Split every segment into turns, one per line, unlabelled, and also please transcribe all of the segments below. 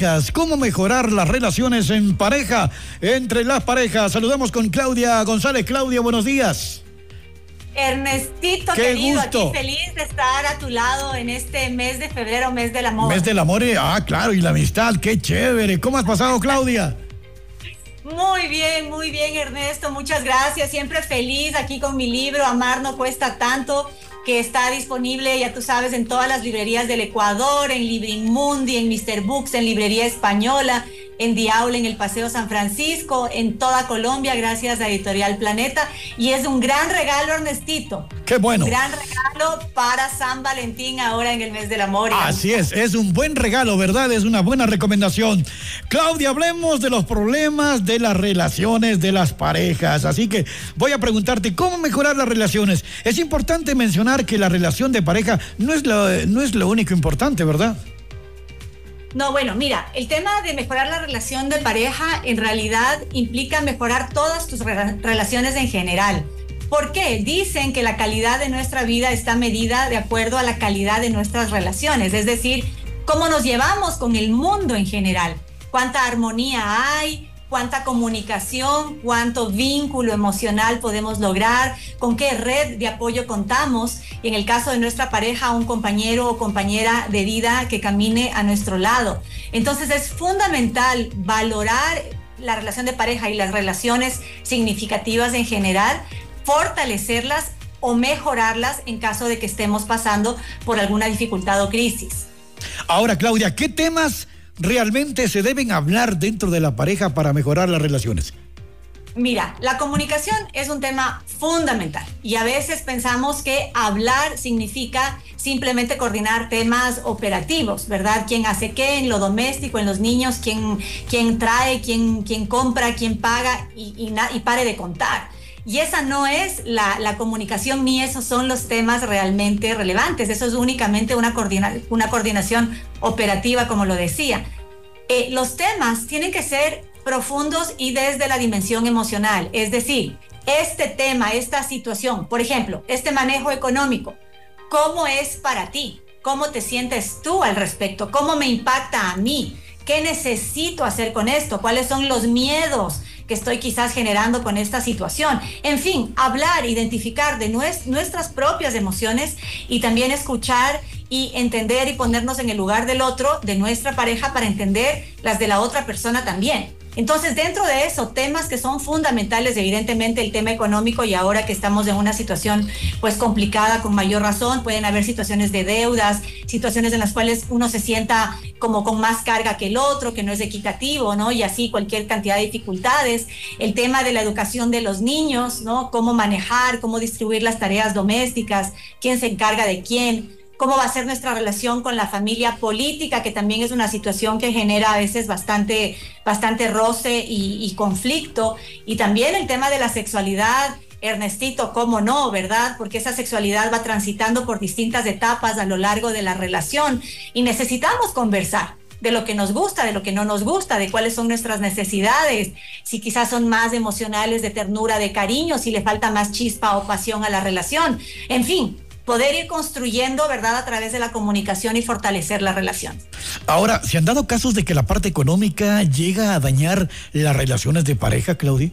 parejas, cómo mejorar las relaciones en pareja, entre las parejas. Saludamos con Claudia González. Claudia, buenos días.
Ernestito,
Qué
querido,
gusto.
aquí feliz de estar a tu lado en este mes de febrero, mes del amor.
Mes del amor, eh, ah, claro, y la amistad, qué chévere. ¿Cómo has pasado, Claudia?
Muy bien, muy bien, Ernesto, muchas gracias. Siempre feliz aquí con mi libro, Amar no cuesta tanto, que está disponible, ya tú sabes, en todas las librerías del Ecuador, en Libring Mundi, en Mr. Books, en Librería Española, en Diaula, en el Paseo San Francisco, en toda Colombia, gracias a Editorial Planeta. Y es un gran regalo, Ernestito.
Qué bueno.
Gran regalo para San Valentín ahora en el mes del amor.
Así es, es un buen regalo, ¿verdad? Es una buena recomendación. Claudia, hablemos de los problemas de las relaciones de las parejas. Así que voy a preguntarte, ¿cómo mejorar las relaciones? Es importante mencionar que la relación de pareja no es lo, no es lo único importante, ¿verdad?
No, bueno, mira, el tema de mejorar la relación de pareja en realidad implica mejorar todas tus re- relaciones en general. ¿Por qué? Dicen que la calidad de nuestra vida está medida de acuerdo a la calidad de nuestras relaciones, es decir, cómo nos llevamos con el mundo en general, cuánta armonía hay, cuánta comunicación, cuánto vínculo emocional podemos lograr, con qué red de apoyo contamos y en el caso de nuestra pareja, un compañero o compañera de vida que camine a nuestro lado. Entonces es fundamental valorar la relación de pareja y las relaciones significativas en general, fortalecerlas o mejorarlas en caso de que estemos pasando por alguna dificultad o crisis.
Ahora, Claudia, ¿qué temas realmente se deben hablar dentro de la pareja para mejorar las relaciones?
Mira, la comunicación es un tema fundamental y a veces pensamos que hablar significa simplemente coordinar temas operativos, ¿verdad? ¿Quién hace qué en lo doméstico, en los niños? ¿Quién, quién trae, quién, quién compra, quién paga y, y, y pare de contar? Y esa no es la, comunicación ni esos son los temas realmente relevantes. Eso es únicamente una coordinación operativa, como lo decía. Eh, los temas tienen que ser profundos y desde la dimensión emocional. Es decir, este tema, esta situación, por ejemplo, este manejo económico, ¿cómo es para ti? ¿Cómo te sientes tú al respecto? ¿Cómo me impacta a mí? ¿Qué necesito hacer con esto? ¿Cuáles son los miedos que estoy quizás generando con esta situación? En fin, hablar, identificar de nues- nuestras propias emociones y también escuchar y entender y ponernos en el lugar del otro, de nuestra pareja, para entender las de la otra persona también. Entonces, dentro de eso, temas que son fundamentales, evidentemente el tema económico y ahora que estamos en una situación pues complicada con mayor razón, pueden haber situaciones de deudas, situaciones en las cuales uno se sienta como con más carga que el otro, que no es equitativo, ¿no? Y así cualquier cantidad de dificultades. El tema de la educación de los niños, ¿no? Cómo manejar, cómo distribuir las tareas domésticas, quién se encarga de quién cómo va a ser nuestra relación con la familia política, que también es una situación que genera a veces bastante, bastante roce y, y conflicto, y también el tema de la sexualidad. Ernestito, cómo no, ¿verdad? Porque esa sexualidad va transitando por distintas etapas a lo largo de la relación y necesitamos conversar de lo que nos gusta, de lo que no nos gusta, de cuáles son nuestras necesidades, si quizás son más emocionales, de ternura, de cariño, si le falta más chispa o pasión a la relación. En fin, poder ir construyendo, ¿verdad?, a través de la comunicación y fortalecer la relación.
Ahora, ¿se han dado casos de que la parte económica llega a dañar las relaciones de pareja, Claudia?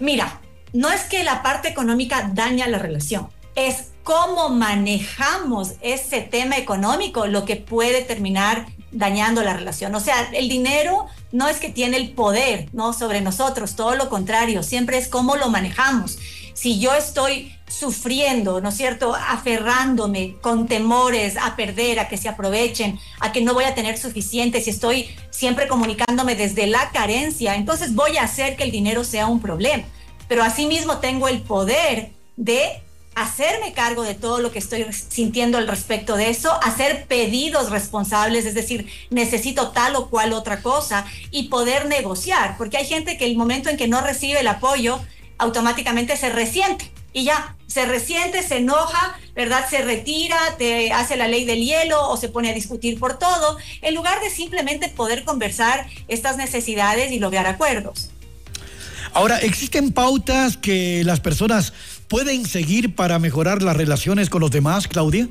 Mira, no es que la parte económica daña la relación, es cómo manejamos ese tema económico lo que puede terminar dañando la relación. O sea, el dinero no es que tiene el poder, ¿no? Sobre nosotros, todo lo contrario, siempre es cómo lo manejamos. Si yo estoy sufriendo, ¿no es cierto? Aferrándome con temores a perder, a que se aprovechen, a que no voy a tener suficiente, si estoy siempre comunicándome desde la carencia, entonces voy a hacer que el dinero sea un problema. Pero asimismo tengo el poder de hacerme cargo de todo lo que estoy sintiendo al respecto de eso, hacer pedidos responsables, es decir, necesito tal o cual otra cosa y poder negociar, porque hay gente que el momento en que no recibe el apoyo, automáticamente se resiente y ya, se resiente, se enoja, ¿verdad? Se retira, te hace la ley del hielo o se pone a discutir por todo, en lugar de simplemente poder conversar estas necesidades y lograr acuerdos.
Ahora, ¿existen pautas que las personas pueden seguir para mejorar las relaciones con los demás, Claudia?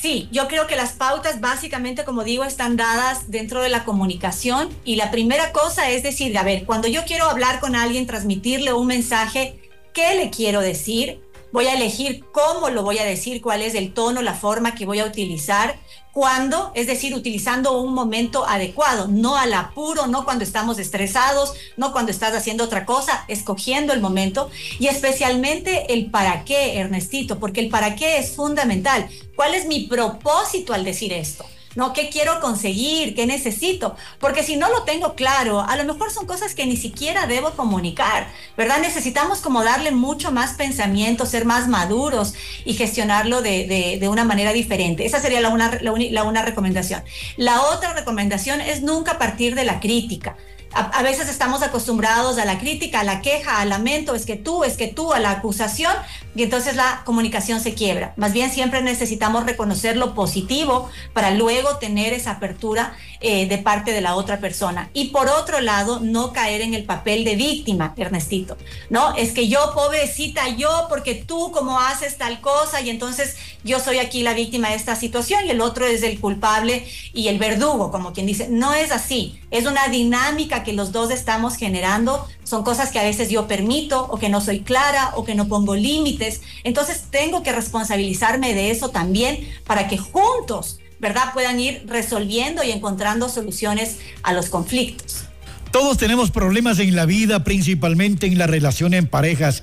Sí, yo creo que las pautas básicamente, como digo, están dadas dentro de la comunicación y la primera cosa es decir, a ver, cuando yo quiero hablar con alguien, transmitirle un mensaje, ¿qué le quiero decir? Voy a elegir cómo lo voy a decir, cuál es el tono, la forma que voy a utilizar cuando, es decir, utilizando un momento adecuado, no al apuro, no cuando estamos estresados, no cuando estás haciendo otra cosa, escogiendo el momento y especialmente el para qué, Ernestito, porque el para qué es fundamental. ¿Cuál es mi propósito al decir esto? ¿No? ¿Qué quiero conseguir? ¿Qué necesito? Porque si no lo tengo claro, a lo mejor son cosas que ni siquiera debo comunicar, ¿verdad? Necesitamos como darle mucho más pensamiento, ser más maduros y gestionarlo de, una manera diferente. Esa sería la una, la una recomendación. La otra recomendación es nunca partir de la crítica a, veces estamos acostumbrados a la crítica, a la queja, al lamento, es que tú, es que tú, a la acusación, y entonces la comunicación se quiebra. Más bien siempre necesitamos reconocer lo positivo para luego tener esa apertura eh, de parte de la otra persona. Y por otro lado, no caer en el papel de víctima, Ernestito, ¿no? Es que yo, pobrecita, yo, porque tú como haces tal cosa, y entonces yo soy aquí la víctima de esta situación y el otro es el culpable y el verdugo, como quien dice. No es así, es una dinámica que los dos estamos generando son cosas que a veces yo permito o que no soy clara o que no pongo límites. Entonces tengo que responsabilizarme de eso también para que juntos, ¿verdad?, puedan ir resolviendo y encontrando soluciones a los conflictos.
Todos tenemos problemas en la vida, principalmente en la relación en parejas.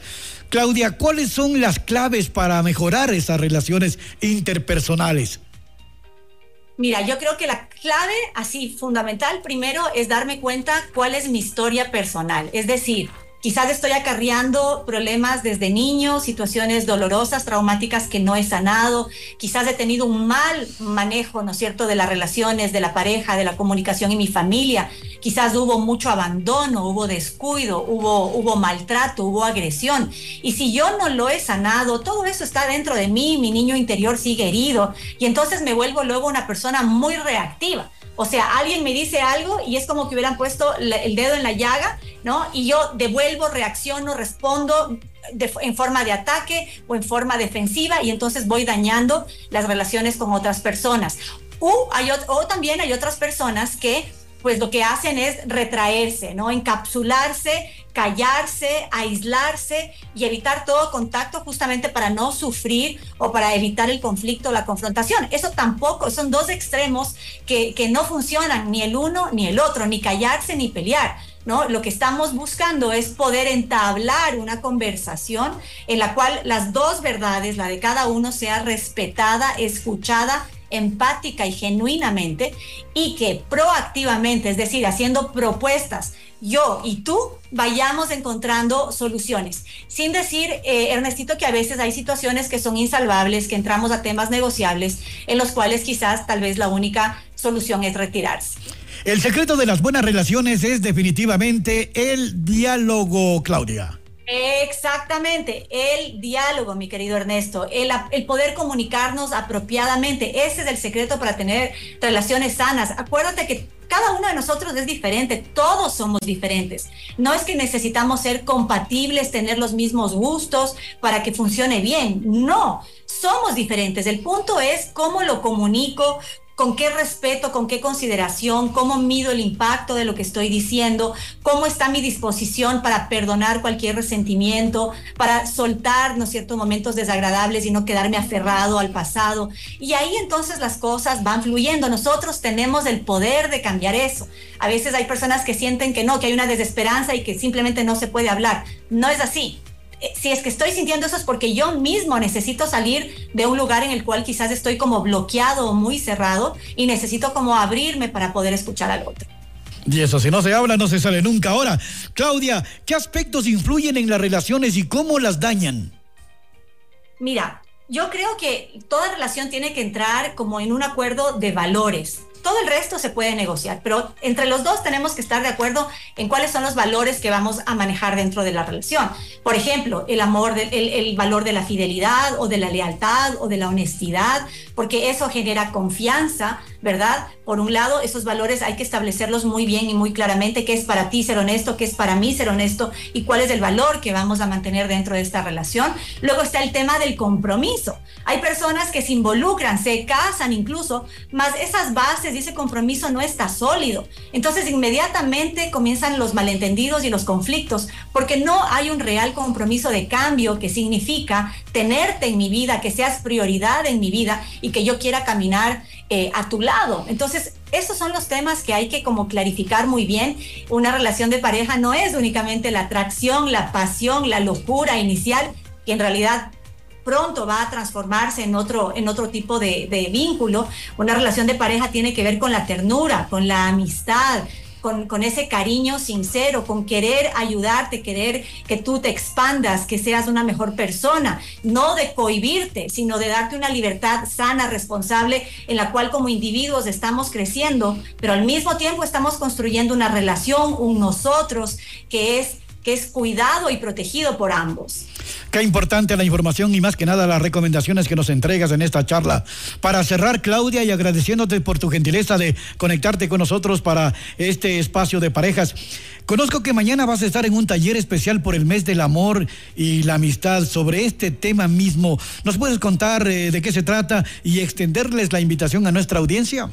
Claudia, ¿cuáles son las claves para mejorar esas relaciones interpersonales?
Mira, yo creo que la clave, así fundamental, primero es darme cuenta cuál es mi historia personal. Es decir, Quizás estoy acarreando problemas desde niño, situaciones dolorosas, traumáticas que no he sanado. Quizás he tenido un mal manejo, ¿no es cierto?, de las relaciones, de la pareja, de la comunicación en mi familia. Quizás hubo mucho abandono, hubo descuido, hubo, hubo maltrato, hubo agresión. Y si yo no lo he sanado, todo eso está dentro de mí, mi niño interior sigue herido. Y entonces me vuelvo luego una persona muy reactiva. O sea, alguien me dice algo y es como que hubieran puesto el dedo en la llaga, ¿no? Y yo devuelvo, reacciono, respondo en forma de ataque o en forma defensiva y entonces voy dañando las relaciones con otras personas. o también hay otras personas que pues lo que hacen es retraerse, ¿no? Encapsularse, callarse, aislarse y evitar todo contacto justamente para no sufrir o para evitar el conflicto o la confrontación. Eso tampoco, son dos extremos que, que no funcionan, ni el uno ni el otro, ni callarse ni pelear. ¿No? Lo que estamos buscando es poder entablar una conversación en la cual las dos verdades, la de cada uno, sea respetada, escuchada empática y genuinamente y que proactivamente, es decir, haciendo propuestas, yo y tú vayamos encontrando soluciones. Sin decir, eh, Ernestito, que a veces hay situaciones que son insalvables, que entramos a temas negociables, en los cuales quizás tal vez la única solución es retirarse.
El secreto de las buenas relaciones es definitivamente el diálogo, Claudia.
Exactamente, el diálogo, mi querido Ernesto, el, poder comunicarnos apropiadamente, ese es el secreto para tener relaciones sanas. Acuérdate que cada uno de nosotros es diferente, todos somos diferentes. No es que necesitamos ser compatibles, tener los mismos gustos para que funcione bien, no, somos diferentes. El punto es cómo lo comunico, con qué respeto, con qué consideración, cómo mido el impacto de lo que estoy diciendo, cómo está mi disposición para perdonar cualquier resentimiento, para soltar, ¿no es cierto?, momentos desagradables y no quedarme aferrado al pasado. Y ahí entonces las cosas van fluyendo. Nosotros tenemos el poder de cambiar eso. A veces hay personas que sienten que no, que hay una desesperanza y que simplemente no se puede hablar. No es así. Eh, si es que estoy sintiendo eso es porque yo mismo necesito salir de un lugar en el cual quizás estoy como bloqueado o muy cerrado y necesito como abrirme para poder escuchar al otro.
Y eso, si no se habla, no se sale nunca. Ahora, Claudia, ¿qué aspectos influyen en las relaciones y cómo las dañan?
Mira, yo creo que toda relación tiene que entrar como en un acuerdo de valores todo el resto se puede negociar, pero entre los dos tenemos que estar de acuerdo en cuáles son los valores que vamos a manejar dentro de la relación. Por ejemplo, el amor, el, valor de la fidelidad o de la lealtad o de la honestidad, porque eso genera confianza, ¿verdad? Por un lado, esos valores hay que establecerlos muy bien y muy claramente, qué es para ti ser honesto, qué es para mí ser honesto y cuál es el valor que vamos a mantener dentro de esta relación. Luego está el tema del compromiso. Hay personas que se involucran, se casan incluso, más esas bases ese compromiso no está sólido. Entonces inmediatamente comienzan los malentendidos y los conflictos, porque no hay un real compromiso de cambio que significa tenerte en mi vida, que seas prioridad en mi vida y que yo quiera caminar eh, a tu lado. Entonces, esos son los temas que hay que como clarificar muy bien. Una relación de pareja no es únicamente la atracción, la pasión, la locura inicial, que en realidad pronto va a transformarse en otro, en otro tipo de, vínculo. Una relación de pareja tiene que ver con la ternura, con la amistad, con, ese cariño sincero, con querer ayudarte, querer que tú te expandas, que seas una mejor persona, no de cohibirte, sino de darte una libertad sana, responsable, en la cual como individuos estamos creciendo, pero al mismo tiempo estamos construyendo una relación, un nosotros, que es que es cuidado y protegido por ambos.
Qué importante la información y más que nada las recomendaciones que nos entregas en esta charla. Para cerrar, Claudia, y agradeciéndote por tu gentileza de conectarte con nosotros para este espacio de parejas. Conozco que mañana vas a estar en un taller especial por el mes del amor y la amistad sobre este tema mismo. ¿Nos puedes contar eh, de qué se trata y extenderles la invitación a nuestra audiencia?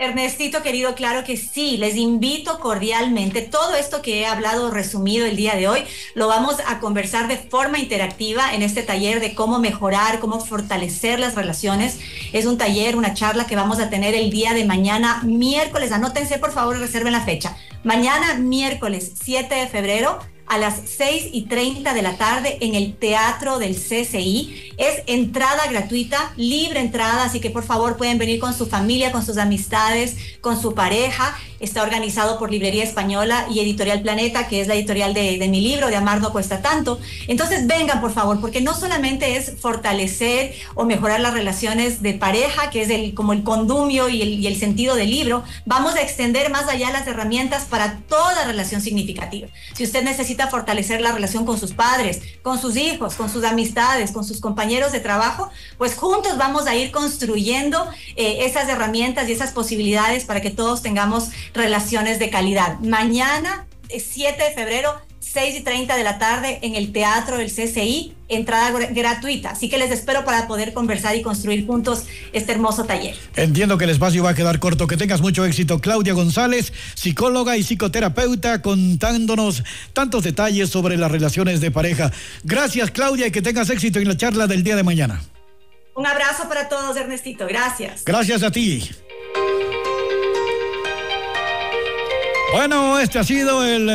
Ernestito querido, claro que sí, les invito cordialmente. Todo esto que he hablado resumido el día de hoy lo vamos a conversar de forma interactiva en este taller de cómo mejorar, cómo fortalecer las relaciones. Es un taller, una charla que vamos a tener el día de mañana, miércoles. Anótense por favor, reserven la fecha. Mañana, miércoles 7 de febrero a las 6 y 30 de la tarde en el Teatro del CCI. Es entrada gratuita, libre entrada, así que por favor pueden venir con su familia, con sus amistades, con su pareja. Está organizado por Librería Española y Editorial Planeta, que es la editorial de, mi libro, de Amar no cuesta tanto. Entonces vengan por favor, porque no solamente es fortalecer o mejorar las relaciones de pareja, que es el, como el condumio y el, y el sentido del libro, vamos a extender más allá las herramientas para toda relación significativa. Si usted necesita fortalecer la relación con sus padres, con sus hijos, con sus amistades, con sus de trabajo, pues juntos vamos a ir construyendo eh, esas herramientas y esas posibilidades para que todos tengamos relaciones de calidad. Mañana, 7 de febrero, 6 y 30 de la tarde en el Teatro del CCI, entrada gratuita. Así que les espero para poder conversar y construir juntos este hermoso taller.
Entiendo que el espacio va a quedar corto. Que tengas mucho éxito. Claudia González, psicóloga y psicoterapeuta, contándonos tantos detalles sobre las relaciones de pareja. Gracias, Claudia, y que tengas éxito en la charla del día de mañana.
Un abrazo para todos, Ernestito. Gracias.
Gracias a ti. Bueno, este ha sido el...